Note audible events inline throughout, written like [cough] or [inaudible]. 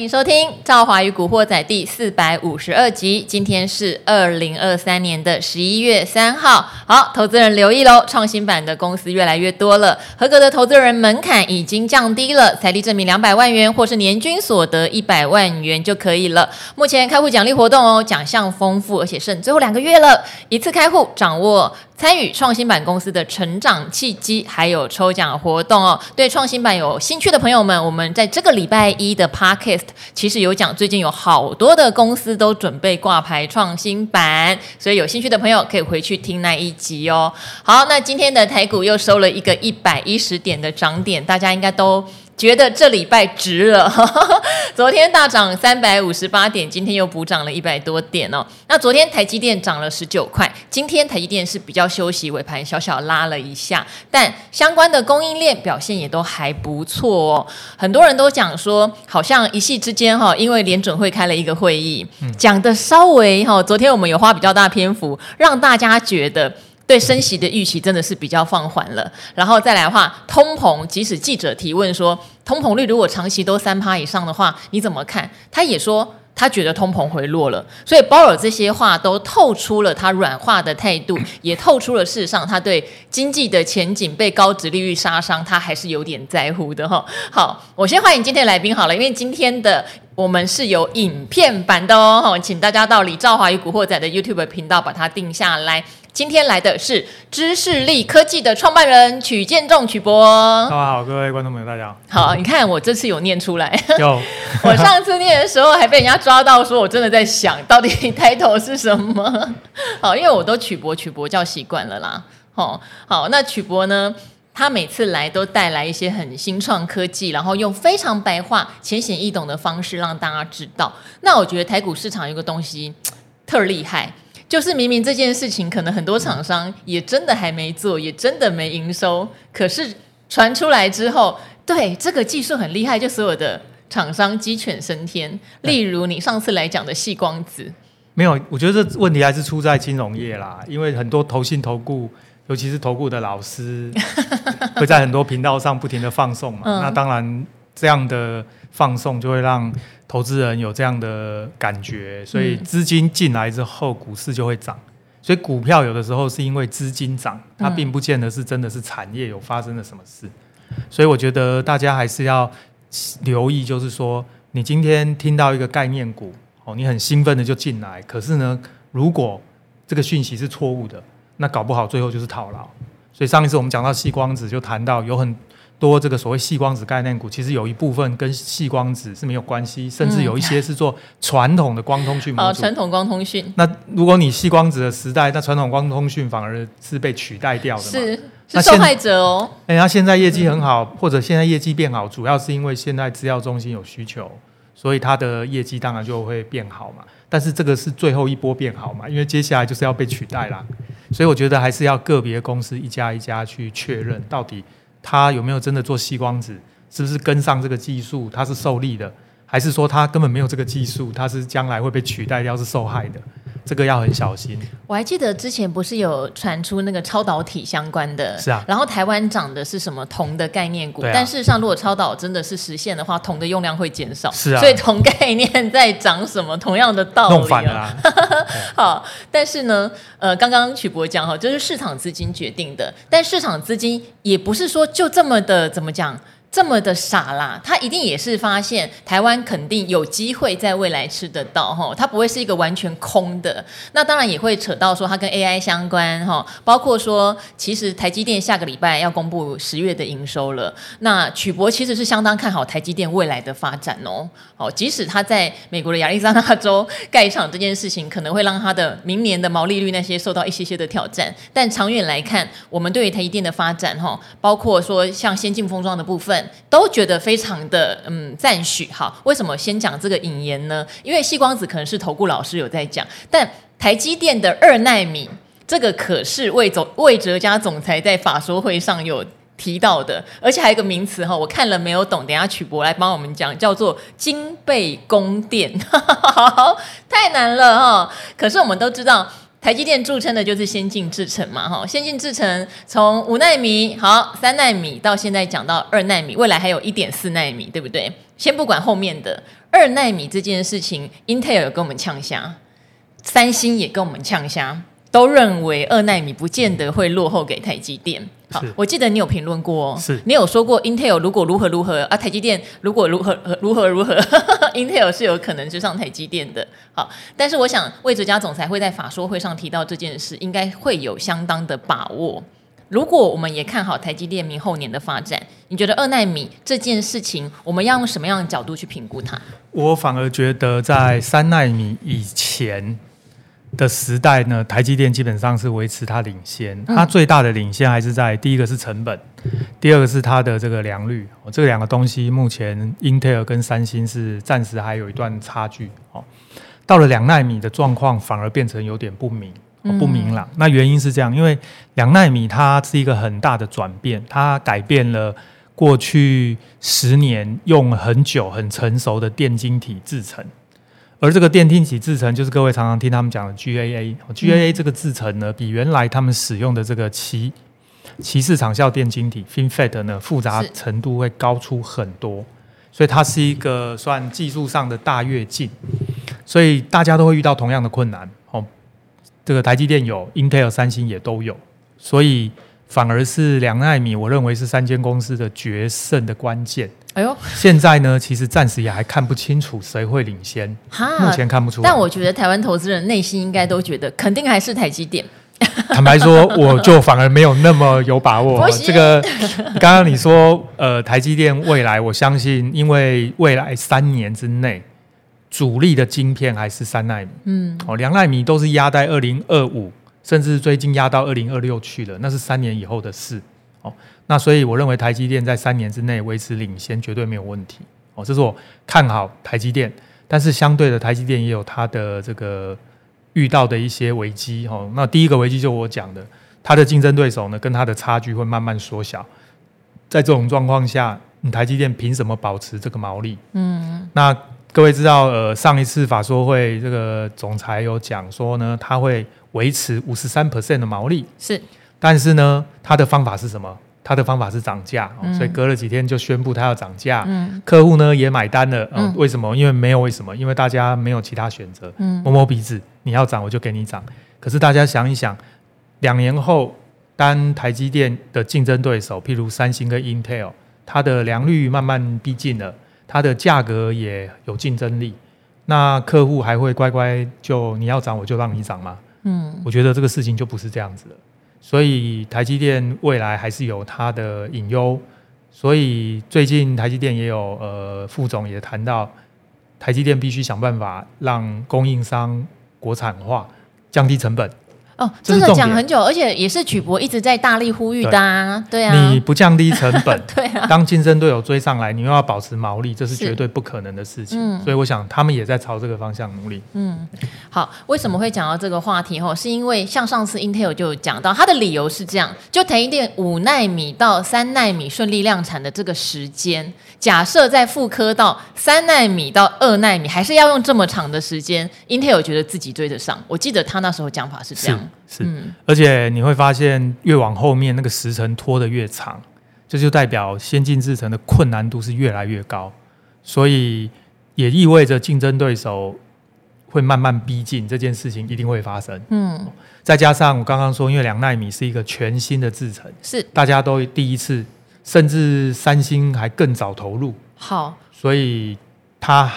欢迎收听《赵华与古惑仔》第四百五十二集。今天是二零二三年的十一月三号。好，投资人留意喽，创新版的公司越来越多了。合格的投资人门槛已经降低了，财力证明两百万元或是年均所得一百万元就可以了。目前开户奖励活动哦，奖项丰富，而且剩最后两个月了，一次开户掌握。参与创新板公司的成长契机，还有抽奖活动哦。对创新板有兴趣的朋友们，我们在这个礼拜一的 Podcast 其实有讲，最近有好多的公司都准备挂牌创新板，所以有兴趣的朋友可以回去听那一集哦。好，那今天的台股又收了一个一百一十点的涨点，大家应该都。觉得这礼拜值了，[laughs] 昨天大涨三百五十八点，今天又补涨了一百多点哦。那昨天台积电涨了十九块，今天台积电是比较休息，尾盘小小拉了一下，但相关的供应链表现也都还不错哦。很多人都讲说，好像一夕之间哈，因为联准会开了一个会议，讲的稍微哈，昨天我们有花比较大篇幅，让大家觉得。对升息的预期真的是比较放缓了，然后再来的话，通膨，即使记者提问说通膨率如果长期都三趴以上的话，你怎么看？他也说他觉得通膨回落了，所以鲍尔这些话都透出了他软化的态度，[clears throat] 也透出了事实上他对经济的前景被高殖利率杀伤，他还是有点在乎的哈。好，我先欢迎今天来宾好了，因为今天的我们是有影片版的哦，请大家到李兆华与古惑仔的 YouTube 频道把它定下来。今天来的是知识力科技的创办人曲建仲曲博。大家好，各位观众朋友，大家好。好，你看我这次有念出来。[laughs] 有。[laughs] 我上次念的时候还被人家抓到，说我真的在想到底 title 是什么。[laughs] 好，因为我都曲博曲博叫习惯了啦。好，好，那曲博呢，他每次来都带来一些很新创科技，然后用非常白话、浅显易懂的方式让大家知道。那我觉得台股市场有个东西特厉害。就是明明这件事情，可能很多厂商也真的还没做，也真的没营收，可是传出来之后，对这个技术很厉害，就所有的厂商鸡犬升天。例如你上次来讲的细光子，没有，我觉得这问题还是出在金融业啦，因为很多投信投顾，尤其是投顾的老师，[laughs] 会在很多频道上不停的放送嘛，嗯、那当然这样的放送就会让。投资人有这样的感觉，所以资金进来之后，股市就会涨。所以股票有的时候是因为资金涨，它并不见得是真的是产业有发生了什么事。所以我觉得大家还是要留意，就是说，你今天听到一个概念股，哦，你很兴奋的就进来，可是呢，如果这个讯息是错误的，那搞不好最后就是套牢。所以上一次我们讲到细光子，就谈到有很。多这个所谓细光子概念股，其实有一部分跟细光子是没有关系，甚至有一些是做传统的光通讯模组。传统光通讯。那如果你细光子的时代，那传统光通讯反而是被取代掉的嘛？是是受害者哦。哎，他现在业绩很好，或者现在业绩变好，主要是因为现在资料中心有需求，所以它的业绩当然就会变好嘛。但是这个是最后一波变好嘛？因为接下来就是要被取代啦。所以我觉得还是要个别公司一家一家去确认到底。他有没有真的做细光子？是不是跟上这个技术？他是受力的，还是说他根本没有这个技术？他是将来会被取代掉，是受害的？这个要很小心。我还记得之前不是有传出那个超导体相关的，是啊。然后台湾涨的是什么铜的概念股？但事实上，如果超导真的是实现的话，铜的用量会减少。是啊。所以铜概念在涨什么？同样的道理。弄反了啊。[laughs] 好，但是呢，呃，刚刚曲博讲哈，就是市场资金决定的，但市场资金也不是说就这么的怎么讲。这么的傻啦，他一定也是发现台湾肯定有机会在未来吃得到哈，它不会是一个完全空的。那当然也会扯到说它跟 AI 相关哈，包括说其实台积电下个礼拜要公布十月的营收了。那曲博其实是相当看好台积电未来的发展哦。哦，即使他在美国的亚利桑那州盖厂这件事情可能会让他的明年的毛利率那些受到一些些的挑战，但长远来看，我们对于台积电的发展哈，包括说像先进封装的部分。都觉得非常的嗯赞许哈，为什么先讲这个引言呢？因为细光子可能是投顾老师有在讲，但台积电的二奈米这个可是魏总魏哲家总裁在法说会上有提到的，而且还有一个名词哈，我看了没有懂，等下曲博来帮我们讲，叫做金贝宫殿，[laughs] 太难了哈。可是我们都知道。台积电著称的就是先进制程嘛，哈，先进制程从五奈米好三奈米到现在讲到二奈米，未来还有一点四奈米，对不对？先不管后面的二奈米这件事情，Intel 有跟我们呛虾，三星也跟我们呛虾。都认为二奈米不见得会落后给台积电。好，我记得你有评论过，是你有说过 Intel 如果如何如何啊，台积电如果如何如何如何 [laughs]，Intel 是有可能是上台积电的。好，但是我想魏哲家总裁会在法说会上提到这件事，应该会有相当的把握。如果我们也看好台积电明后年的发展，你觉得二奈米这件事情，我们要用什么样的角度去评估它？我反而觉得在三奈米以前。的时代呢，台积电基本上是维持它领先，它最大的领先还是在第一个是成本，第二个是它的这个良率。哦，这两个东西目前英特尔跟三星是暂时还有一段差距。哦，到了两纳米的状况反而变成有点不明，不明朗。那原因是这样，因为两纳米它是一个很大的转变，它改变了过去十年用很久很成熟的电晶体制程。而这个电晶体制程，就是各位常常听他们讲的 GAA。GAA 这个制程呢，比原来他们使用的这个鳍鳍式场效电晶体 FinFET 呢，复杂程度会高出很多，所以它是一个算技术上的大跃进。所以大家都会遇到同样的困难。哦，这个台积电有，Intel、三星也都有，所以反而是两奈米，我认为是三间公司的决胜的关键。哎呦，现在呢，其实暂时也还看不清楚谁会领先，哈目前看不出来。但我觉得台湾投资人内心应该都觉得，肯定还是台积电。[laughs] 坦白说，我就反而没有那么有把握。这个刚刚你说，呃，台积电未来，我相信，因为未来三年之内，主力的晶片还是三奈米，嗯，哦，两奈米都是压在二零二五，甚至最近压到二零二六去了，那是三年以后的事。哦，那所以我认为台积电在三年之内维持领先绝对没有问题。哦，这是我看好台积电，但是相对的，台积电也有它的这个遇到的一些危机。哦，那第一个危机就我讲的，它的竞争对手呢跟它的差距会慢慢缩小。在这种状况下，你台积电凭什么保持这个毛利？嗯，那各位知道，呃，上一次法说会这个总裁有讲说呢，他会维持五十三 percent 的毛利。是。但是呢，它的方法是什么？他的方法是涨价，哦、所以隔了几天就宣布他要涨价。嗯、客户呢也买单了。嗯、哦，为什么？因为没有为什么？因为大家没有其他选择。嗯，摸摸鼻子，你要涨我就给你涨。可是大家想一想，两年后，当台积电的竞争对手，譬如三星跟 Intel，它的良率慢慢逼近了，它的价格也有竞争力，那客户还会乖乖就你要涨我就让你涨吗？嗯，我觉得这个事情就不是这样子了。所以台积电未来还是有它的隐忧，所以最近台积电也有呃副总也谈到，台积电必须想办法让供应商国产化，降低成本。哦，这个讲很久，而且也是曲博一直在大力呼吁的啊，对，对啊。你不降低成本，[laughs] 对啊。当竞争对手追上来，你又要保持毛利，这是绝对不可能的事情。嗯。所以我想他们也在朝这个方向努力。嗯。好，为什么会讲到这个话题？吼，是因为像上次 Intel 就讲到，他的理由是这样：就台积电五奈米到三奈米顺利量产的这个时间，假设在复刻到三奈米到二奈米，还是要用这么长的时间，Intel 觉得自己追得上。我记得他那时候讲法是这样。是，而且你会发现，越往后面那个时程拖得越长，这就代表先进制程的困难度是越来越高，所以也意味着竞争对手会慢慢逼近，这件事情一定会发生。嗯，再加上我刚刚说，因为两纳米是一个全新的制程，是大家都第一次，甚至三星还更早投入。好，所以它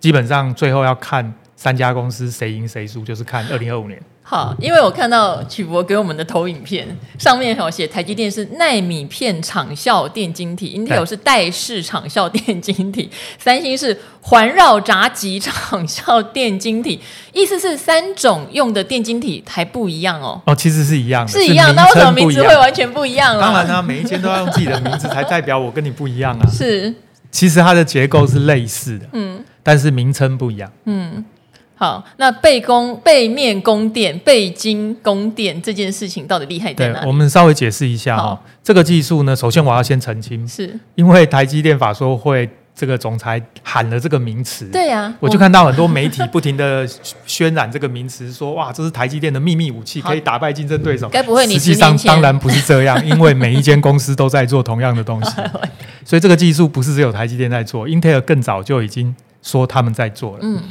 基本上最后要看三家公司谁赢谁输，就是看二零二五年。好，因为我看到曲博给我们的投影片上面有写台积电是奈米片场效电晶体，Intel 是带式场效电晶体，[laughs] 三星是环绕闸极场效电晶体，意思是三种用的电晶体还不一样哦。哦，其实是一样的，是一样，那为什么名字会完全不一样？当然啊，每一间都要用自己的名字，才代表我跟你不一样啊。[laughs] 是，其实它的结构是类似的，嗯，但是名称不一样，嗯。好，那背供背面宫殿、背晶供电这件事情到底厉害在哪里？对，我们稍微解释一下哈。好这个技术呢，首先我要先澄清，是因为台积电法说会这个总裁喊了这个名词，对呀、啊，我就看到很多媒体不停的渲染这个名词，说哇，这是台积电的秘密武器，可以打败竞争对手。该不会你实际上当然不是这样，因为每一间公司都在做同样的东西，[laughs] 所以这个技术不是只有台积电在做，Intel 更早就已经说他们在做了。嗯，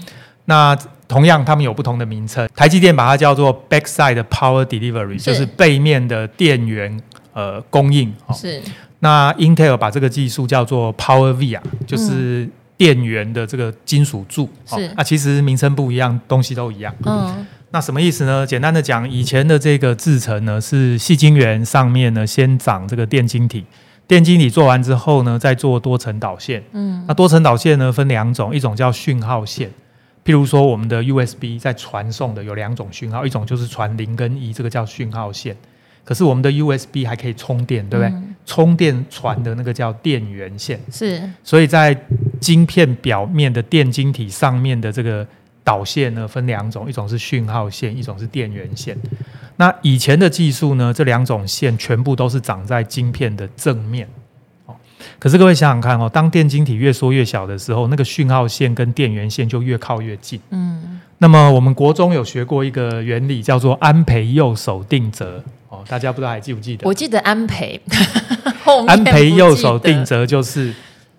那同样他们有不同的名称，台积电把它叫做 Backside Power Delivery，是就是背面的电源呃供应。是。那 Intel 把这个技术叫做 Power Via，就是电源的这个金属柱。是、嗯。那、哦、其实名称不一样，东西都一样。嗯。那什么意思呢？简单的讲，以前的这个制程呢，是细晶圆上面呢先长这个电晶体，电晶体做完之后呢，再做多层导线。嗯。那多层导线呢分两种，一种叫讯号线，譬如说我们的 USB 在传送的有两种讯号，一种就是传零跟一，这个叫讯号线。可是我们的 USB 还可以充电，对不对？嗯、充电传的那个叫电源线，是。所以在晶片表面的电晶体上面的这个导线呢，分两种，一种是讯号线，一种是电源线。那以前的技术呢，这两种线全部都是长在晶片的正面。哦，可是各位想想看哦，当电晶体越缩越小的时候，那个讯号线跟电源线就越靠越近。嗯。那么我们国中有学过一个原理，叫做安培右手定则。哦，大家不知道还记不记得？我记得安培，[laughs] 安培右手定则就是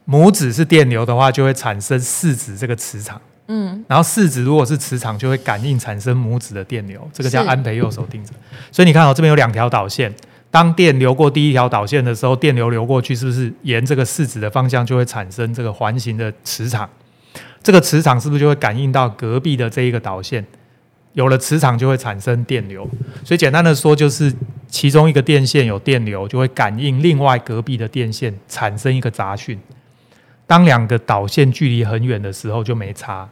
拇指是电流的话，就会产生四指这个磁场。嗯，然后四指如果是磁场，就会感应产生拇指的电流，这个叫安培右手定则。所以你看哦，这边有两条导线，当电流过第一条导线的时候，电流流过去，是不是沿这个四指的方向就会产生这个环形的磁场？这个磁场是不是就会感应到隔壁的这一个导线？有了磁场就会产生电流，所以简单的说就是其中一个电线有电流，就会感应另外隔壁的电线产生一个杂讯。当两个导线距离很远的时候就没差，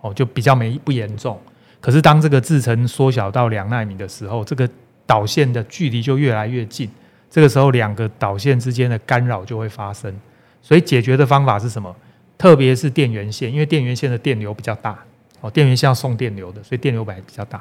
哦，就比较没不严重。可是当这个制程缩小到两纳米的时候，这个导线的距离就越来越近，这个时候两个导线之间的干扰就会发生。所以解决的方法是什么？特别是电源线，因为电源线的电流比较大。哦，电源线要送电流的，所以电流本来比较大，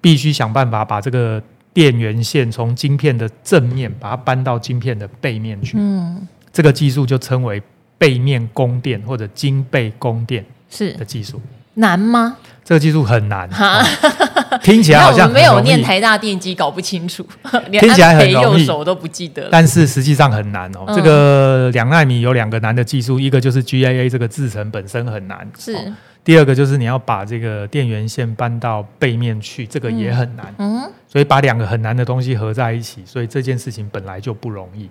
必须想办法把这个电源线从晶片的正面把它搬到晶片的背面去。嗯，这个技术就称为背面供电或者晶背供电是的技术。难吗？这个技术很难，哈 [laughs] [laughs] 听起来好像没有念台大电机，搞不清楚，[laughs] 听起来很容易，都不记得，但是实际上很难哦。嗯、这个两纳米有两个难的技术，一个就是 GAA 这个制程本身很难，是。哦第二个就是你要把这个电源线搬到背面去，这个也很难。嗯，所以把两个很难的东西合在一起，所以这件事情本来就不容易。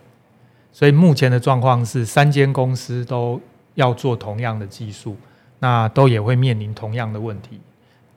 所以目前的状况是，三间公司都要做同样的技术，那都也会面临同样的问题。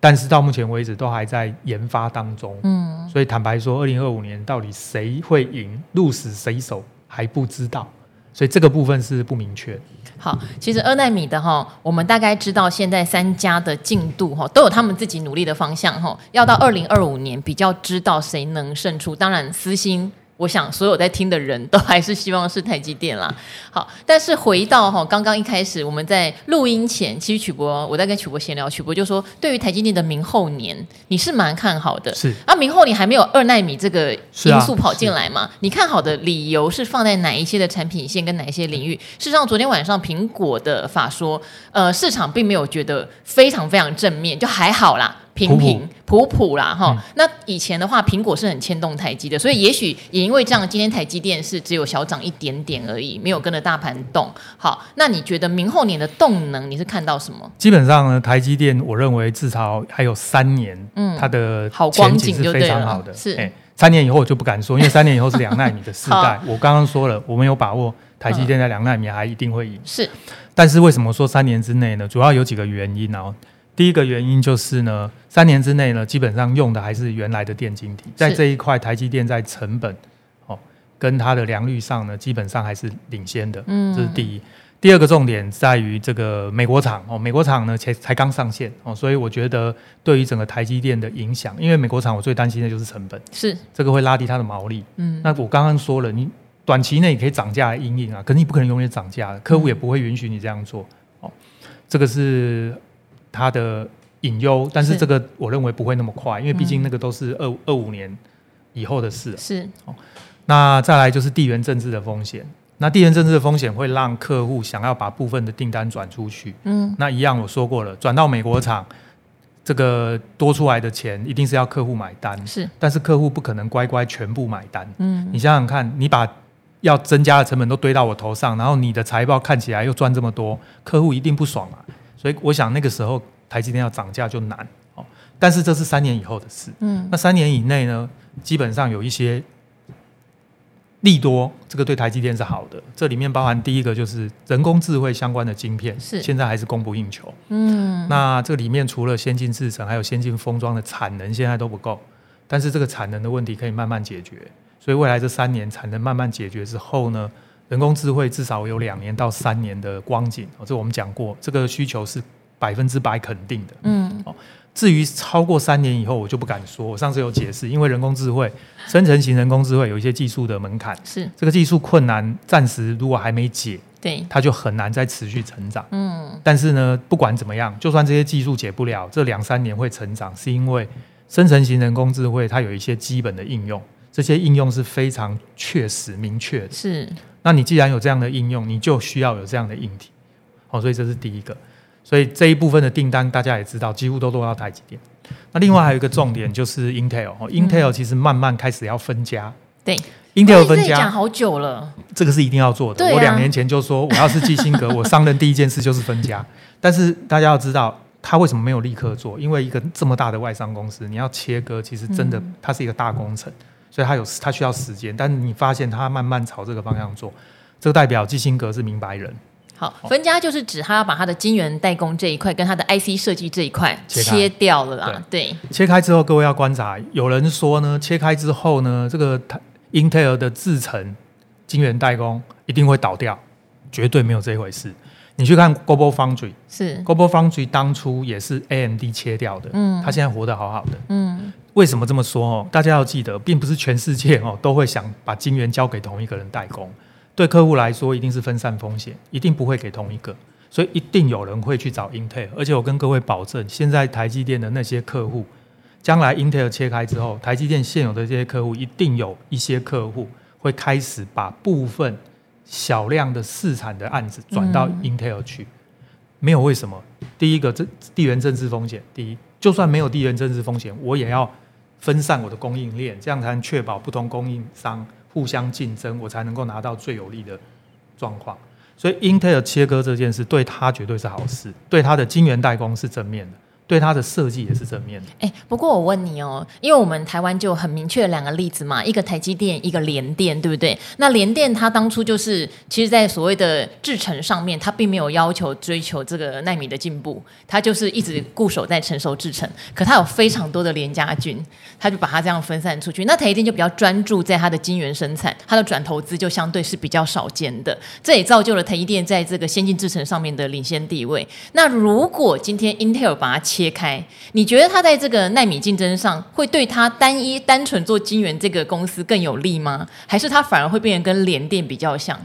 但是到目前为止都还在研发当中。嗯，所以坦白说，二零二五年到底谁会赢，鹿死谁手还不知道。所以这个部分是不明确。好，其实二奈米的哈，我们大概知道现在三家的进度哈，都有他们自己努力的方向哈，要到二零二五年比较知道谁能胜出。当然，私心。我想所有在听的人都还是希望是台积电啦。好，但是回到哈，刚刚一开始我们在录音前，其实曲博我在跟曲博闲聊，曲博就说，对于台积电的明后年，你是蛮看好的。是啊，明后年还没有二奈米这个因素跑进来嘛？啊、你看好的理由是放在哪一些的产品线跟哪一些领域？事实上，昨天晚上苹果的法说，呃，市场并没有觉得非常非常正面，就还好啦。平平普普啦哈，嗯、那以前的话，苹果是很牵动台积的，所以也许也因为这样，今天台积电是只有小涨一点点而已，没有跟着大盘动。好，那你觉得明后年的动能你是看到什么？基本上呢，台积电我认为至少还有三年，嗯，它的好光景是非常好的。是、欸，三年以后我就不敢说，因为三年以后是两纳米的世代。我刚刚说了，我们有把握台积电在两纳米还一定会赢。是，但是为什么说三年之内呢？主要有几个原因哦。第一个原因就是呢，三年之内呢，基本上用的还是原来的电晶体，在这一块，台积电在成本哦跟它的良率上呢，基本上还是领先的。嗯，这是第一。第二个重点在于这个美国厂哦，美国厂呢才才刚上线哦，所以我觉得对于整个台积电的影响，因为美国厂我最担心的就是成本，是这个会拉低它的毛利。嗯，那我刚刚说了，你短期内可以涨价来因应啊，可是你不可能永远涨价，客户也不会允许你这样做哦，这个是。它的隐忧，但是这个我认为不会那么快，因为毕竟那个都是二二五年以后的事。是哦，那再来就是地缘政治的风险。那地缘政治的风险会让客户想要把部分的订单转出去。嗯，那一样我说过了，转到美国厂，这个多出来的钱一定是要客户买单。是，但是客户不可能乖乖全部买单。嗯，你想想看，你把要增加的成本都堆到我头上，然后你的财报看起来又赚这么多，客户一定不爽啊。所以我想那个时候台积电要涨价就难哦。但是这是三年以后的事。嗯，那三年以内呢，基本上有一些。利多，这个对台积电是好的。这里面包含第一个就是人工智慧相关的晶片，是现在还是供不应求。嗯，那这里面除了先进制程，还有先进封装的产能现在都不够，但是这个产能的问题可以慢慢解决。所以未来这三年产能慢慢解决之后呢，人工智慧至少有两年到三年的光景。哦，这我们讲过，这个需求是百分之百肯定的。嗯，哦。至于超过三年以后，我就不敢说。我上次有解释，因为人工智慧、生成型人工智慧有一些技术的门槛，是这个技术困难，暂时如果还没解，对，它就很难再持续成长。嗯，但是呢，不管怎么样，就算这些技术解不了，这两三年会成长，是因为生成型人工智慧它有一些基本的应用，这些应用是非常确实明确的。是，那你既然有这样的应用，你就需要有这样的硬体。哦，所以这是第一个。所以这一部分的订单，大家也知道，几乎都落到台积电。那另外还有一个重点就是 Intel，哦，Intel 其实慢慢开始要分家。对，Intel 分家讲好久了，这个是一定要做的。啊、我两年前就说，我要是基辛格，我上任第一件事就是分家。但是大家要知道，他为什么没有立刻做？因为一个这么大的外商公司，你要切割，其实真的它是一个大工程，所以它有它需要时间。但是你发现它慢慢朝这个方向做，这个代表基辛格是明白人。好，分家就是指他要把他的晶圆代工这一块跟他的 IC 设计这一块切掉了啦。对，对切开之后，各位要观察。有人说呢，切开之后呢，这个 Intel 的制程晶圆代工一定会倒掉，绝对没有这一回事。你去看 Global Foundry，是 Global Foundry 当初也是 AMD 切掉的，嗯，他现在活得好好的，嗯。为什么这么说哦？大家要记得，并不是全世界哦都会想把晶圆交给同一个人代工。对客户来说，一定是分散风险，一定不会给同一个，所以一定有人会去找 Intel。而且我跟各位保证，现在台积电的那些客户，将来 Intel 切开之后，台积电现有的这些客户，一定有一些客户会开始把部分小量的试产的案子转到 Intel 去。嗯、没有为什么？第一个，这地缘政治风险。第一，就算没有地缘政治风险，我也要分散我的供应链，这样才能确保不同供应商。互相竞争，我才能够拿到最有利的状况。所以，Intel 切割这件事对他绝对是好事，对他的晶圆代工是正面的。对它的设计也是正面的。哎，不过我问你哦，因为我们台湾就很明确两个例子嘛，一个台积电，一个联电，对不对？那联电它当初就是，其实，在所谓的制程上面，它并没有要求追求这个奈米的进步，它就是一直固守在成熟制程。可它有非常多的联家军，它就把它这样分散出去。那台积电就比较专注在它的晶圆生产，它的转投资就相对是比较少见的。这也造就了台积电在这个先进制程上面的领先地位。那如果今天 Intel 把它切开，你觉得他在这个奈米竞争上会对他单一单纯做晶圆这个公司更有利吗？还是他反而会变得跟联电比较像？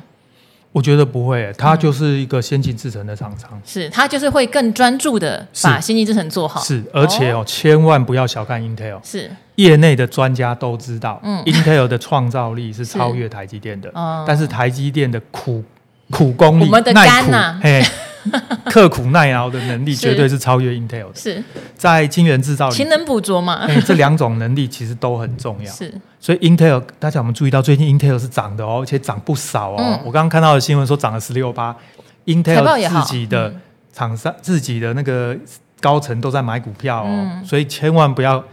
我觉得不会，他就是一个先进制程的厂商，是他就是会更专注的把先进制程做好。是，而且哦，千万不要小看 Intel，是。业内的专家都知道，嗯，Intel 的创造力是超越台积电的，嗯，但是台积电的苦苦功力，我们的肝呐，嘿。[laughs] 刻苦耐劳的能力绝对是超越 Intel 的。是在晶圆制造里，勤能补拙嘛？欸、这两种能力其实都很重要。是，所以 Intel 大家有没有注意到，最近 Intel 是涨的哦，而且涨不少哦。嗯、我刚刚看到的新闻说涨了十六八，Intel 自己的厂商、自己的那个高层都在买股票哦，嗯、所以千万不要。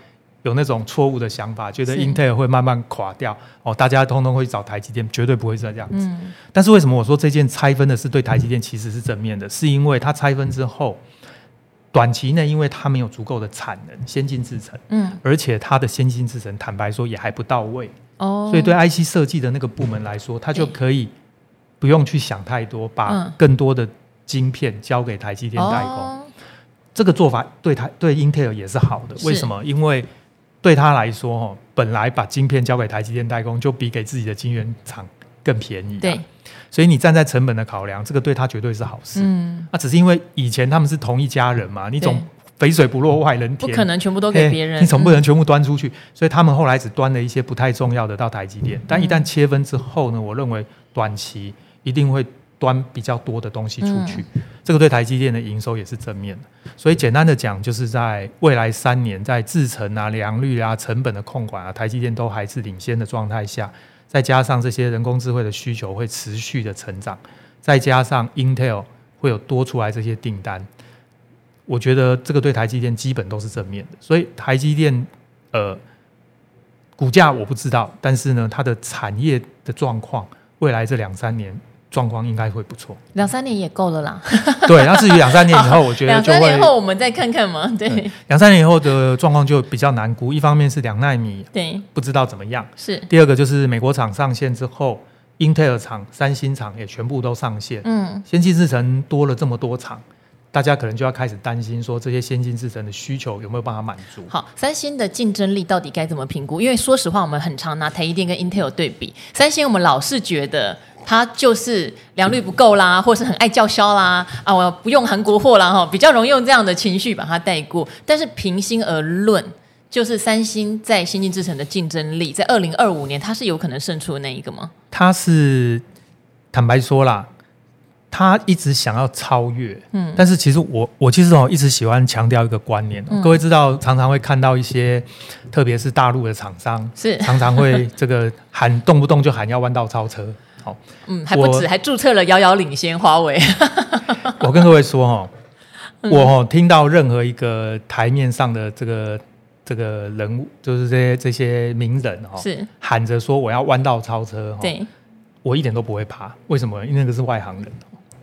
有那种错误的想法，觉得 Intel 会慢慢垮掉哦，大家通通会找台积电，绝对不会是这样子。嗯、但是为什么我说这件拆分的是对台积电其实是正面的？是因为它拆分之后，短期内因为它没有足够的产能、先进制程，嗯，而且它的先进制程坦白说也还不到位哦，所以对 IC 设计的那个部门来说，它就可以不用去想太多，把更多的晶片交给台积电代工。哦、这个做法对台对 Intel 也是好的。为什么？因为对他来说，哦，本来把晶片交给台积电代工，就比给自己的晶圆厂更便宜。对，所以你站在成本的考量，这个对他绝对是好事。嗯，那、啊、只是因为以前他们是同一家人嘛，你总肥水不落外人田，不可能全部都给别人，你总不能全部端出去。嗯、所以他们后来只端了一些不太重要的到台积电。但一旦切分之后呢，我认为短期一定会端比较多的东西出去，嗯、这个对台积电的营收也是正面的。所以简单的讲，就是在未来三年，在制程啊、良率啊、成本的控管啊，台积电都还是领先的状态下，再加上这些人工智慧的需求会持续的成长，再加上 Intel 会有多出来这些订单，我觉得这个对台积电基本都是正面的。所以台积电呃股价我不知道，但是呢，它的产业的状况，未来这两三年。状况应该会不错，两三年也够了啦。[laughs] 对，那至于两三年以后，我觉得 [laughs] 就会两三年后我们再看看嘛。对，两三年以后的状况就比较难估。一方面是两奈米，对，不知道怎么样。是。第二个就是美国厂上线之后，英特尔厂、三星厂也全部都上线。嗯。先进制程多了这么多厂，大家可能就要开始担心说，这些先进制程的需求有没有办法满足？好，三星的竞争力到底该怎么评估？因为说实话，我们很常拿台积电跟 Intel 对比，三星我们老是觉得。它就是良率不够啦，或是很爱叫嚣啦，啊，我不用韩国货啦，哈，比较容易用这样的情绪把它带过。但是平心而论，就是三星在先进制程的竞争力，在二零二五年，它是有可能胜出的那一个吗？它是坦白说啦，他一直想要超越，嗯，但是其实我我其实哦一直喜欢强调一个观念，嗯、各位知道，常常会看到一些，特别是大陆的厂商，是常常会这个喊动不动就喊要弯道超车。好，嗯，还不止，还注册了遥遥领先华为。我 [laughs] 跟各位说哦，我哦听到任何一个台面上的这个这个人物，就是这些这些名人哈，是喊着说我要弯道超车，对，我一点都不会怕。为什么？因为那个是外行人。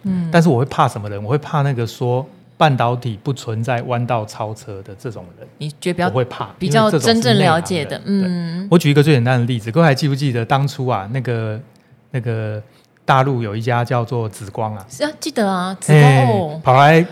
嗯，但是我会怕什么人？我会怕那个说半导体不存在弯道超车的这种人。你觉得比较我会怕？比较真正了解的，嗯。我举一个最简单的例子，各位还记不记得当初啊那个？那个大陆有一家叫做紫光啊，是啊，记得啊，紫光、欸、跑来，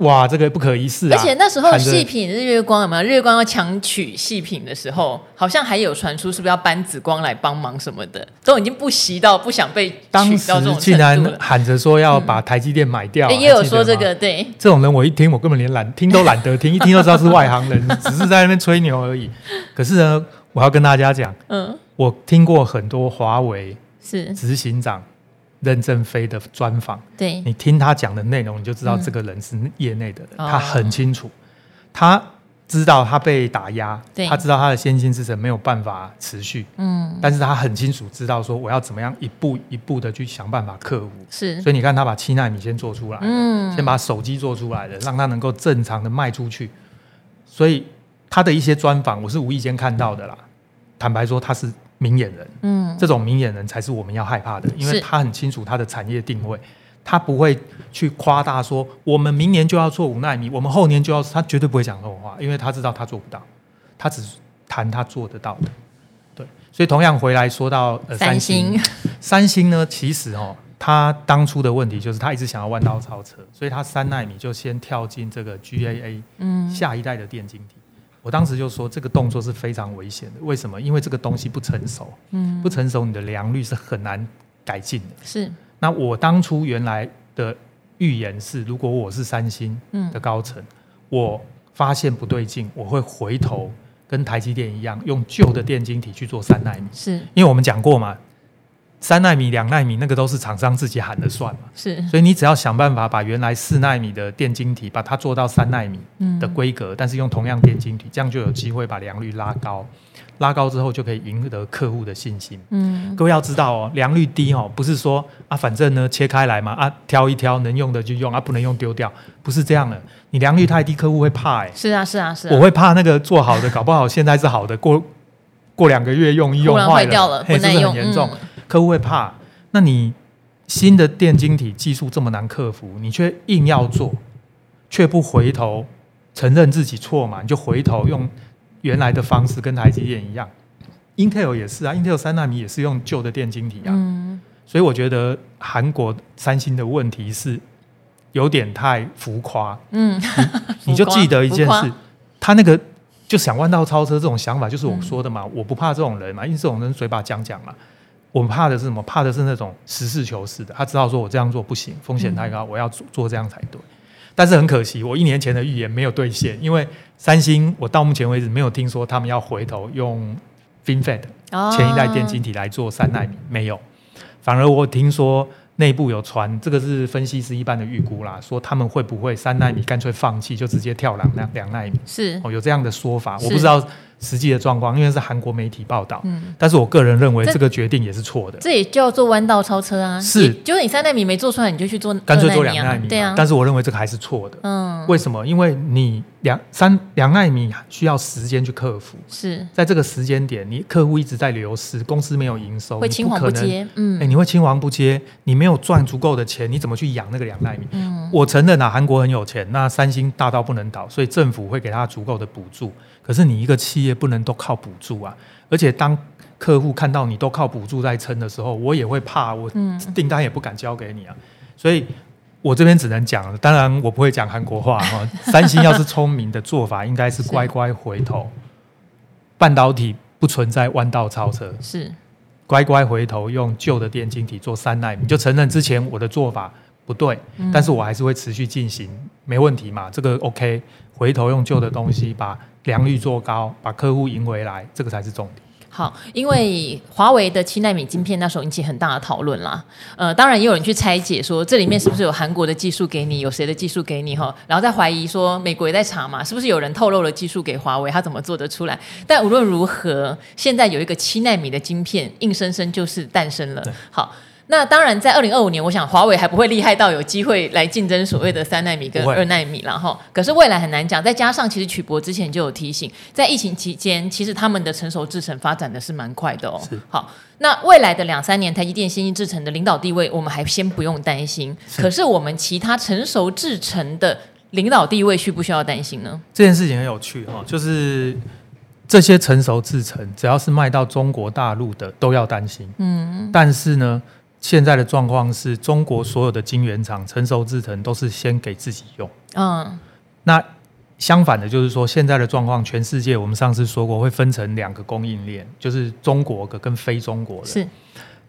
哇，这个不可一世啊！而且那时候细品日月光有没有？日月光要强取细品的时候，好像还有传出是不是要搬紫光来帮忙什么的，都已经不惜到不想被。当时竟然喊着说要把台积电买掉，啊，嗯欸，也有说这个对。这种人我一听，我根本连懒听都懒得听，一听就知道是外行人，[laughs] 只是在那边吹牛而已。可是呢，我要跟大家讲，嗯，我听过很多华为。是执行长任正非的专访，对，你听他讲的内容，你就知道这个人是业内的人，嗯、他很清楚，他知道他被打压，他知道他的先进之神没有办法持续，嗯，但是他很清楚知道说我要怎么样一步一步的去想办法克服，是，所以你看他把七纳米先做出来，嗯，先把手机做出来了，让他能够正常的卖出去，所以他的一些专访我是无意间看到的啦，坦白说他是。明眼人，嗯，这种明眼人才是我们要害怕的，因为他很清楚他的产业定位，他不会去夸大说我们明年就要做五纳米，我们后年就要，他绝对不会讲这种话，因为他知道他做不到，他只谈他做得到的，对，所以同样回来说到呃三星，三星，呢，其实哦，他当初的问题就是他一直想要弯道超车，所以他三纳米就先跳进这个 GAA，嗯，下一代的电晶体。我当时就说这个动作是非常危险的，为什么？因为这个东西不成熟，嗯，不成熟，你的良率是很难改进的。是。那我当初原来的预言是，如果我是三星的高层，嗯，我发现不对劲，我会回头跟台积电一样，用旧的电晶体去做三纳米。是。因为我们讲过嘛。三纳米、两纳米，那个都是厂商自己喊的算嘛。是，所以你只要想办法把原来四纳米的电晶体，把它做到三纳米的规格，嗯，但是用同样电晶体，这样就有机会把良率拉高。拉高之后就可以赢得客户的信心。嗯，各位要知道哦，良率低哦，不是说啊，反正呢切开来嘛，啊挑一挑能用的就用，啊不能用丢掉，不是这样的。你良率太低，客户会怕哎。是啊，是啊，是啊。我会怕那个做好的，搞不好现在是好的，过过两个月用一用坏了，了，嘿，是很严重？嗯客户会怕，那你新的电晶体技术这么难克服，你却硬要做，却不回头承认自己错嘛？你就回头用原来的方式跟台积电一样，Intel 也是啊，Intel 三纳米也是用旧的电晶体啊。嗯。所以我觉得韩国三星的问题是有点太浮夸。嗯。你 [laughs] 就记得一件事，他那个就想弯道超车这种想法，就是我说的嘛，我不怕这种人嘛，因为这种人嘴巴讲讲嘛。我们怕的是什么？怕的是那种实事求是的。他知道说我这样做不行，风险太高，我要做做这样才对。但是很可惜，我一年前的预言没有兑现，因为三星我到目前为止没有听说他们要回头用 FinFET 前一代电晶体来做三纳米，没有。反而我听说内部有传，这个是分析师一般的预估啦，说他们会不会三纳米干脆放弃，就直接跳两两两纳米？是哦，有这样的说法，我不知道。实际的状况，因为是韩国媒体报道，嗯，但是我个人认为这个决定也是错的。这也叫做弯道超车啊！是，就是你三奈米没做出来，你就去做，干脆做两奈米，对啊。但是我认为这个还是错的。嗯，为什么？因为你两三两奈米需要时间去克服，是在这个时间点，你客户一直在流失，公司没有营收，会青黄不接。嗯，哎，你会青黄不接，你没有赚足够的钱，你怎么去养那个两奈米？嗯，我承认啊，韩国很有钱，那三星大到不能倒，所以政府会给他足够的补助。可是你一个企业不能都靠补助啊，而且当客户看到你都靠补助在撑的时候，我也会怕，我订单也不敢交给你啊。所以我这边只能讲，当然我不会讲韩国话哈。[laughs] 三星要是聪明的做法，应该是乖乖回头，半导体不存在弯道超车，是乖乖回头用旧的电晶体做三奈米，就承认之前我的做法不对，但是我还是会持续进行，没问题嘛，这个 OK。回头用旧的东西把良率做高，把客户赢回来，这个才是重点。好，因为华为的七纳米晶片那时候引起很大的讨论啦。呃，当然也有人去拆解说，这里面是不是有韩国的技术给你，有谁的技术给你哈？然后再怀疑说，美国也在查嘛，是不是有人透露了技术给华为，他怎么做得出来？但无论如何，现在有一个七纳米的晶片，硬生生就是诞生了。好。那当然，在二零二五年，我想华为还不会厉害到有机会来竞争所谓的三纳米跟二纳米然后。可是未来很难讲。再加上，其实曲博之前就有提醒，在疫情期间，其实他们的成熟制程发展的是蛮快的哦。是。好，那未来的两三年，台积电先进制程的领导地位，我们还先不用担心。可是我们其他成熟制程的领导地位，需不需要担心呢？这件事情很有趣哈，就是这些成熟制程，只要是卖到中国大陆的，都要担心。嗯。但是呢？现在的状况是中国所有的晶圆厂成熟制程都是先给自己用。嗯，那相反的，就是说现在的状况，全世界我们上次说过会分成两个供应链，就是中国的跟非中国的。是。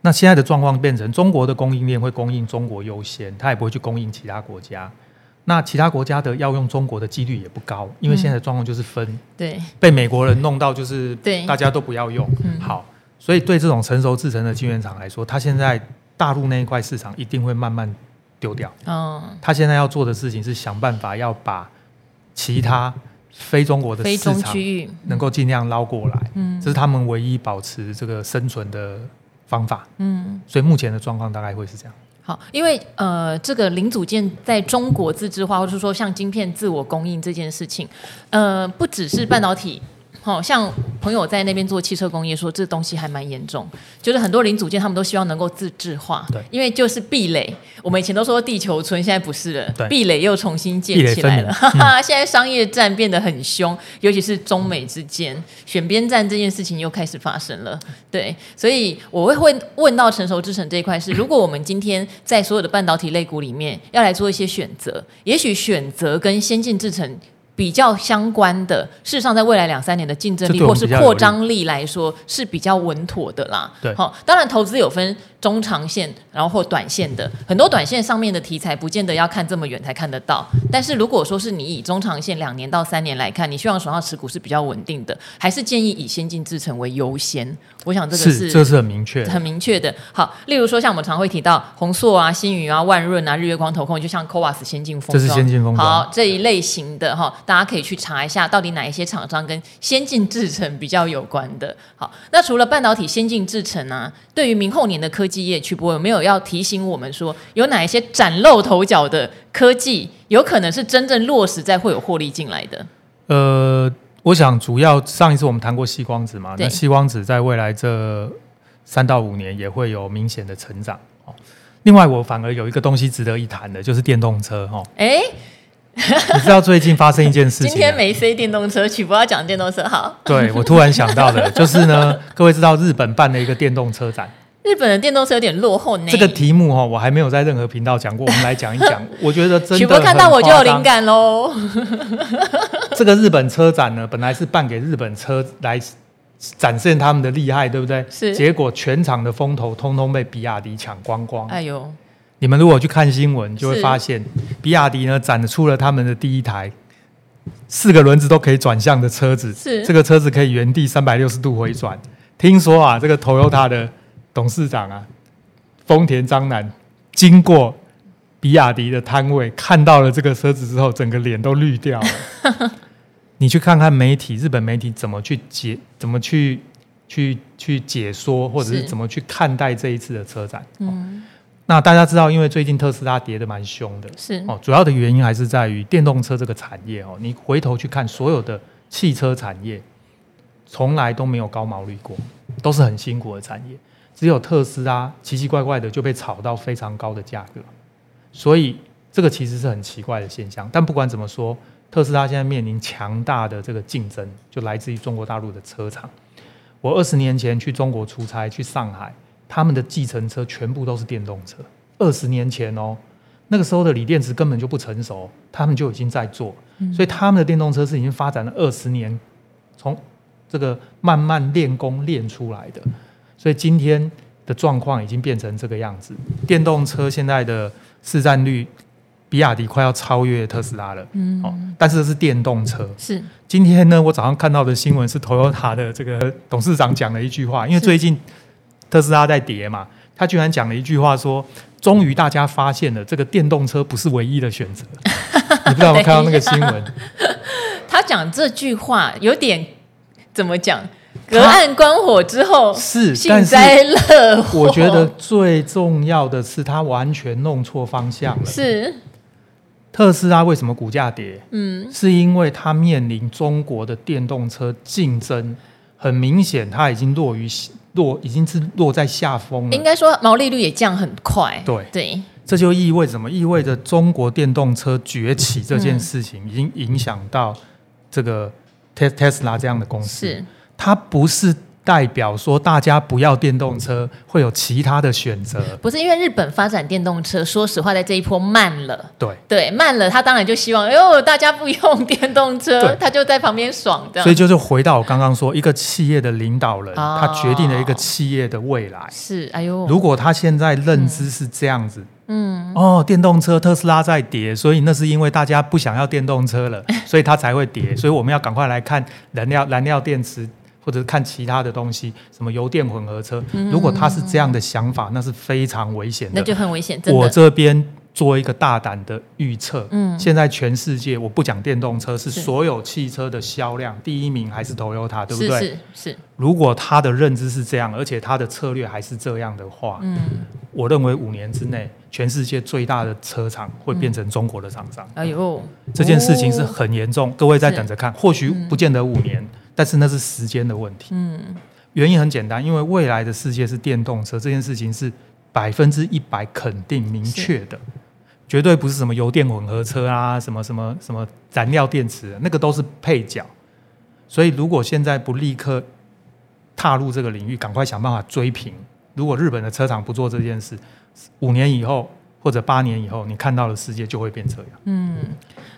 那现在的状况变成中国的供应链会供应中国优先，它也不会去供应其他国家。那其他国家的要用中国的几率也不高，因为现在的状况就是分。嗯、对。被美国人弄到就是对，大家都不要用。嗯、好，所以对这种成熟制成的晶圆厂来说，它现在。大陆那一块市场一定会慢慢丢掉。嗯，他现在要做的事情是想办法要把其他非中国的市场能够尽量捞过来。嗯，这是他们唯一保持这个生存的方法。嗯，所以目前的状况大概会是这样。好，因为呃，这个零组件在中国自制化，或者说像晶片自我供应这件事情，呃，不只是半导体。好、哦、像朋友在那边做汽车工业，说这东西还蛮严重，就是很多零组件他们都希望能够自制化，对，因为就是壁垒。我们以前都说地球村，现在不是了，对，壁垒又重新建起来了。哈哈，[laughs] 现在商业战变得很凶，尤其是中美之间选边站这件事情又开始发生了。对，所以我会会问到成熟制程这一块是，如果我们今天在所有的半导体类股里面要来做一些选择，也许选择跟先进制程。比较相关的，事实上，在未来两三年的竞争力或是扩张力来说，是比较稳妥的啦。对，好，当然投资有分。中长线，然后或短线的很多短线上面的题材，不见得要看这么远才看得到。但是如果说是你以中长线两年到三年来看，你希望手上持股是比较稳定的，还是建议以先进制程为优先？我想这个是，是这是很明确、很明确的。好，例如说像我们常会提到红硕啊、新宇啊、万润啊、日月光投控，就像 CoWoS 先进封装，这是先进封装。好，这一类型的哈，大家可以去查一下，到底哪一些厂商跟先进制程比较有关的。好，那除了半导体先进制程啊，对于明后年的科技业，去播有没有要提醒我们说，有哪一些崭露头角的科技，有可能是真正落实在会有获利进来的？呃，我想主要上一次我们谈过矽光子嘛，那矽光子在未来这三到五年也会有明显的成长。另外，我反而有一个东西值得一谈的，就是电动车。哈，哎。[laughs] 你知道最近发生一件事情？今天没飞电动车，曲博要讲电动车。好，对，我突然想到的，就是呢，各位知道日本办了一个电动车展。日本的电动车有点落后呢。这个题目哈，我还没有在任何频道讲过，我们来讲一讲。[laughs] 我觉得真的看到我就有灵感喽。这个日本车展呢，本来是办给日本车来展现他们的厉害，对不对？是。结果全场的风头通通被比亚迪抢光光。哎呦。你们如果去看新闻，就会发现，比亚迪呢展出了他们的第一台四个轮子都可以转向的车子。是这个车子可以原地三百六十度回转。听说啊，这个 Toyota 的董事长啊，丰田章男经过比亚迪的摊位，看到了这个车子之后，整个脸都绿掉了。[laughs] 你去看看媒体，日本媒体怎么去解，怎么去去去解说，或者是怎么去看待这一次的车展。嗯，那大家知道，因为最近特斯拉跌的蛮凶的，是哦，主要的原因还是在于电动车这个产业哦。你回头去看所有的汽车产业，从来都没有高毛利过，都是很辛苦的产业。只有特斯拉奇奇怪怪的就被炒到非常高的价格，所以这个其实是很奇怪的现象。但不管怎么说。特斯拉现在面临强大的这个竞争，就来自于中国大陆的车厂。我二十年前去中国出差，去上海，他们的计程车全部都是电动车。二十年前哦，那个时候的锂电池根本就不成熟，他们就已经在做，所以他们的电动车是已经发展了二十年，从这个慢慢练功练出来的。所以今天的状况已经变成这个样子，电动车现在的市占率。比亚迪快要超越特斯拉了，嗯，哦，但是这是电动车。是今天呢，我早上看到的新闻是 Toyota 的这个董事长讲了一句话，因为最近特斯拉在跌嘛，他居然讲了一句话说：“终于大家发现了这个电动车不是唯一的选择。[laughs] ”你不知道我看到那个新闻？[laughs] 他讲这句话有点怎么讲？隔岸观火之后是幸灾乐祸。我觉得最重要的是他完全弄错方向了。是。特斯拉为什么股价跌？嗯，是因为它面临中国的电动车竞争，很明显，它已经落于落，已经是落在下风了。应该说毛利率也降很快。对对，这就意味着什么？意味着中国电动车崛起这件事情，已经影响到这个 Tesla 这样的公司。是，它不是。代表说大家不要电动车，会有其他的选择。不是因为日本发展电动车，说实话，在这一波慢了。对对，慢了，他当然就希望，哎呦，大家不用电动车，他就在旁边爽的。所以就是回到我刚刚说，一个企业的领导人，哦、他决定了一个企业的未来。是，哎呦，如果他现在认知是这样子，嗯，哦，电动车特斯拉在跌，所以那是因为大家不想要电动车了，[laughs] 所以它才会跌。所以我们要赶快来看燃料燃料电池。或者是看其他的东西，什么油电混合车，如果他是这样的想法，那是非常危险的。那就很危险。我这边做一个大胆的预测，嗯，现在全世界我不讲电动车，是所有汽车的销量第一名还是 Toyota，对不对？是是。如果他的认知是这样，而且他的策略还是这样的话，嗯，我认为五年之内，全世界最大的车厂会变成中国的厂商。哎呦，这件事情是很严重，各位在等着看，或许不见得五年。但是那是时间的问题。嗯，原因很简单，因为未来的世界是电动车，这件事情是百分之一百肯定明确的，绝对不是什么油电混合车啊，什么什么什么燃料电池，那个都是配角。所以如果现在不立刻踏入这个领域，赶快想办法追平。如果日本的车厂不做这件事，五年以后或者八年以后，你看到的世界就会变这样。嗯。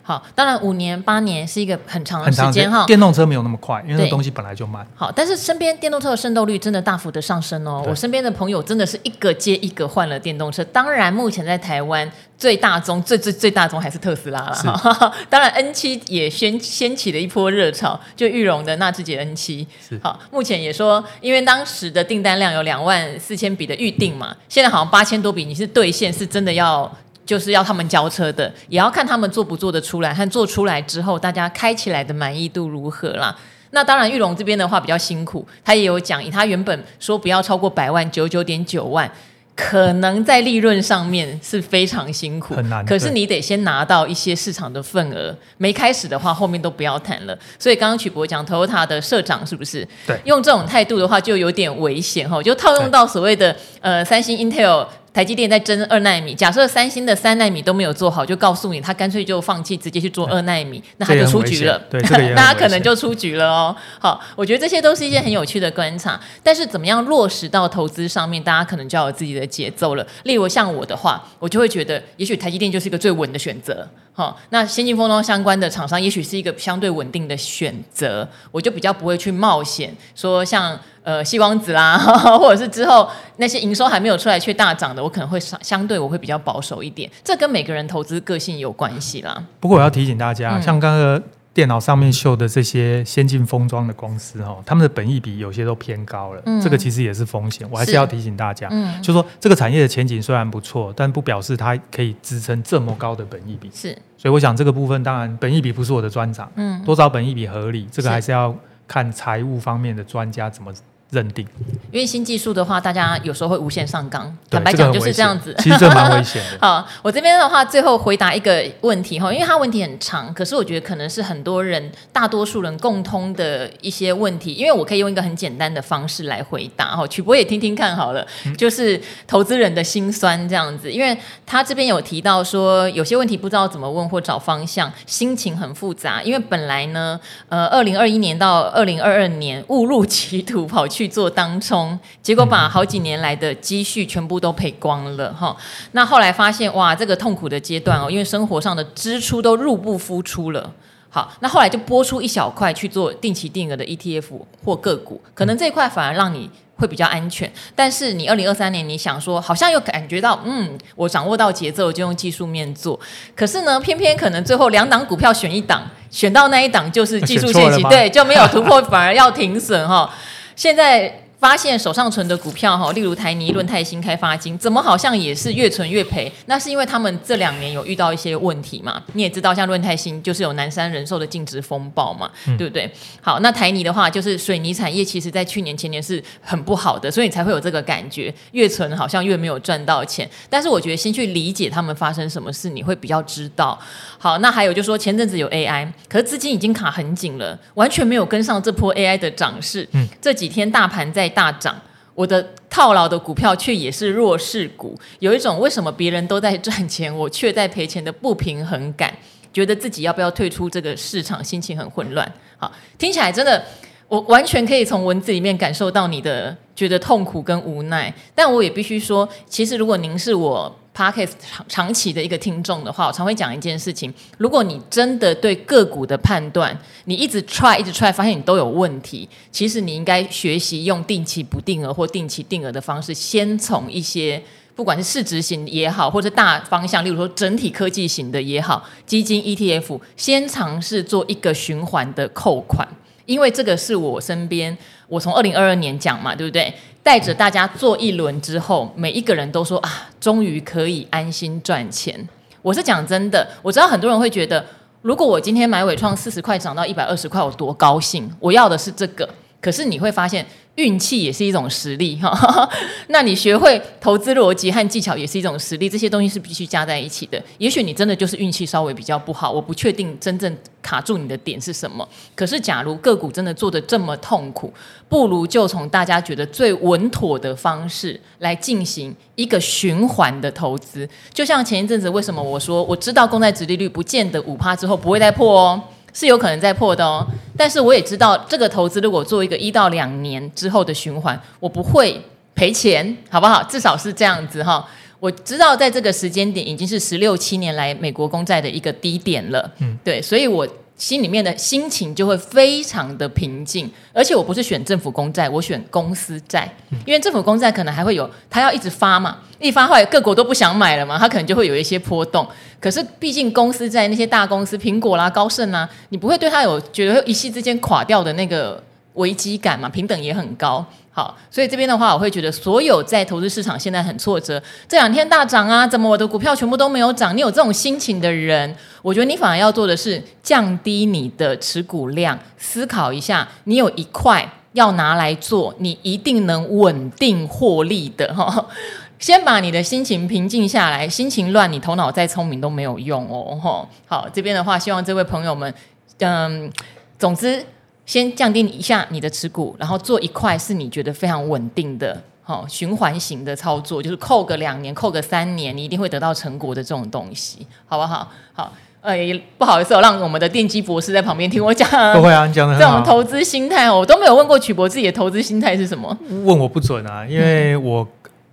好，当然五年八年是一个很长的时间哈。电动车没有那么快，因为那东西本来就慢。好，但是身边电动车的渗透率真的大幅的上升哦。我身边的朋友真的是一个接一个换了电动车。当然，目前在台湾最大宗、最最最大宗还是特斯拉了哈。当然，N 七也掀掀起了一波热潮，就玉龙的纳智捷 N 七。是。好，目前也说，因为当时的订单量有两万四千笔的预定嘛，现在好像八千多笔，你是兑现，是真的要。就是要他们交车的，也要看他们做不做得出来，和做出来之后大家开起来的满意度如何啦。那当然，玉龙这边的话比较辛苦，他也有讲，以他原本说不要超过百万，九九点九万，可能在利润上面是非常辛苦，很难。可是你得先拿到一些市场的份额，没开始的话，后面都不要谈了。所以刚刚曲博讲，Toyota 的社长是不是？对，用这种态度的话，就有点危险哈，就套用到所谓的呃三星、Intel。台积电在争二纳米，假设三星的三纳米都没有做好，就告诉你他干脆就放弃，直接去做二纳米，那他就出局了。对，这个、[laughs] 大家可能就出局了哦。好，我觉得这些都是一些很有趣的观察，但是怎么样落实到投资上面，大家可能就要有自己的节奏了。例如像我的话，我就会觉得，也许台积电就是一个最稳的选择。好，那先进封装相关的厂商，也许是一个相对稳定的选择，我就比较不会去冒险说像。呃，细光子啦，或者是之后那些营收还没有出来却大涨的，我可能会相相对我会比较保守一点。这跟每个人投资个性有关系啦。不过我要提醒大家，嗯、像刚刚电脑上面秀的这些先进封装的公司哈，他们的本益比有些都偏高了，嗯、这个其实也是风险。我还是要提醒大家，嗯、就说这个产业的前景虽然不错，但不表示它可以支撑这么高的本益比。是，所以我想这个部分当然本益比不是我的专长，嗯，多少本益比合理，这个还是要看财务方面的专家怎么。认定，因为新技术的话，大家有时候会无限上纲。坦白讲，就是这样子。其实这蛮危险的。[laughs] 好，我这边的话，最后回答一个问题哈，因为它问题很长，可是我觉得可能是很多人、大多数人共通的一些问题。因为我可以用一个很简单的方式来回答哈，曲博也听听看好了，就是投资人的心酸这样子。因为他这边有提到说，有些问题不知道怎么问或找方向，心情很复杂。因为本来呢，呃，二零二一年到二零二二年误入歧途，跑去。去做当冲，结果把好几年来的积蓄全部都赔光了哈。那后来发现哇，这个痛苦的阶段哦，因为生活上的支出都入不敷出了。好，那后来就拨出一小块去做定期定额的 ETF 或个股，可能这一块反而让你会比较安全。但是你二零二三年你想说，好像又感觉到嗯，我掌握到节奏，就用技术面做。可是呢，偏偏可能最后两档股票选一档，选到那一档就是技术陷阱，对，就没有突破，反而要停损哈。现在。发现手上存的股票哈，例如台泥、论泰新、开发金，怎么好像也是越存越赔？那是因为他们这两年有遇到一些问题嘛？你也知道，像论泰新就是有南山人寿的净值风暴嘛，嗯、对不对？好，那台泥的话，就是水泥产业，其实在去年前年是很不好的，所以你才会有这个感觉，越存好像越没有赚到钱。但是我觉得先去理解他们发生什么事，你会比较知道。好，那还有就是说前阵子有 AI，可是资金已经卡很紧了，完全没有跟上这波 AI 的涨势。嗯，这几天大盘在。大涨，我的套牢的股票却也是弱势股，有一种为什么别人都在赚钱，我却在赔钱的不平衡感，觉得自己要不要退出这个市场，心情很混乱。好，听起来真的，我完全可以从文字里面感受到你的觉得痛苦跟无奈，但我也必须说，其实如果您是我。Podcast 长长期的一个听众的话，我常会讲一件事情：如果你真的对个股的判断，你一直 try 一直 try，发现你都有问题，其实你应该学习用定期不定额或定期定额的方式，先从一些不管是市值型也好，或者大方向，例如说整体科技型的也好，基金 ETF，先尝试做一个循环的扣款，因为这个是我身边，我从二零二二年讲嘛，对不对？带着大家做一轮之后，每一个人都说啊，终于可以安心赚钱。我是讲真的，我知道很多人会觉得，如果我今天买尾创四十块涨到一百二十块，我多高兴！我要的是这个。可是你会发现。运气也是一种实力 [laughs] 哈，那你学会投资逻辑和技巧也是一种实力，这些东西是必须加在一起的。也许你真的就是运气稍微比较不好，我不确定真正卡住你的点是什么。可是，假如个股真的做得这么痛苦，不如就从大家觉得最稳妥的方式来进行一个循环的投资。就像前一阵子，为什么我说我知道公债殖利率不见得五趴之后不会再破哦？是有可能再破的哦，但是我也知道这个投资如果做一个一到两年之后的循环，我不会赔钱，好不好？至少是这样子哈。我知道在这个时间点已经是十六七年来美国公债的一个低点了，嗯，对，所以我。心里面的心情就会非常的平静，而且我不是选政府公债，我选公司债，因为政府公债可能还会有，它要一直发嘛，一发后来各国都不想买了嘛，它可能就会有一些波动。可是毕竟公司债那些大公司，苹果啦、高盛啦，你不会对它有觉得一夕之间垮掉的那个危机感嘛？平等也很高。好，所以这边的话，我会觉得所有在投资市场现在很挫折，这两天大涨啊，怎么我的股票全部都没有涨？你有这种心情的人，我觉得你反而要做的是降低你的持股量，思考一下，你有一块要拿来做，你一定能稳定获利的哈。[laughs] 先把你的心情平静下来，心情乱，你头脑再聪明都没有用哦。哈，[laughs] 好，这边的话，希望这位朋友们，嗯，总之。先降低一下你的持股，然后做一块是你觉得非常稳定的，好循环型的操作，就是扣个两年、扣个三年，你一定会得到成果的这种东西，好不好？好，呃，不好意思，哦让我们的电机博士在旁边听我讲。不会啊，你讲的。这种投资心态，我都没有问过曲博自己的投资心态是什么。问我不准啊，因为我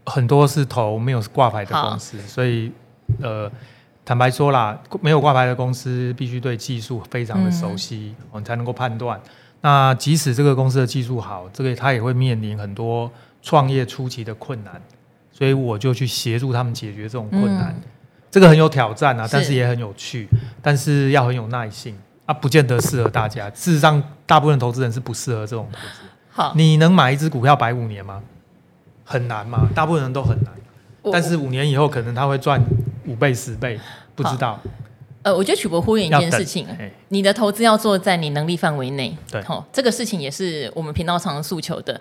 很多是投没有挂牌的公司，好所以呃。坦白说啦，没有挂牌的公司必须对技术非常的熟悉，我们、嗯、才能够判断。那即使这个公司的技术好，这个他也会面临很多创业初期的困难，所以我就去协助他们解决这种困难。嗯、这个很有挑战啊，但是也很有趣，是但是要很有耐性。啊，不见得适合大家。事实上，大部分投资人是不适合这种投资。好，你能买一只股票摆五年吗？很难吗？大部分人都很难。但是五年以后，可能他会赚五倍、十倍，不知道。呃，我觉得曲博呼应一件事情，你的投资要做在你能力范围内。对，好，这个事情也是我们频道常常诉求的。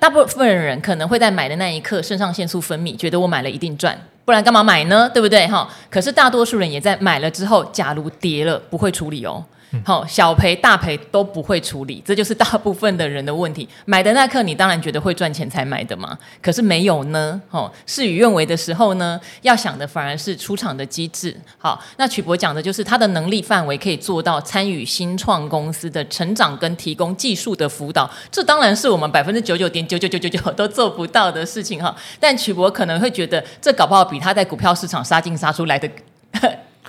大部分人可能会在买的那一刻肾上腺素分泌，觉得我买了一定赚，不然干嘛买呢？对不对？哈，可是大多数人也在买了之后，假如跌了，不会处理哦。好，小赔大赔都不会处理，这就是大部分的人的问题。[laughs] 买的那刻，你当然觉得会赚钱才买的嘛，可是没有呢。哦，事与愿违的时候呢，要想的反而是出场的机制。好，那曲博讲的就是他的能力范围可以做到参与新创公司的成长跟提供技术的辅导，这当然是我们百分之九九点九九九九九都做不到的事情哈。但曲博可能会觉得，这搞不好比他在股票市场杀进杀出来的。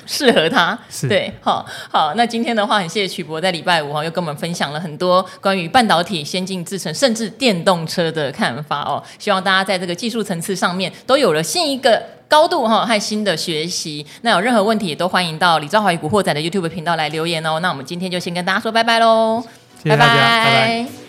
适合他，是对，好好。那今天的话，很谢谢曲博在礼拜五哈，又跟我们分享了很多关于半导体、先进制程，甚至电动车的看法哦。希望大家在这个技术层次上面都有了新一个高度哈，和新的学习。那有任何问题，也都欢迎到李兆华与古惑仔的 YouTube 频道来留言哦。那我们今天就先跟大家说拜拜喽。拜拜。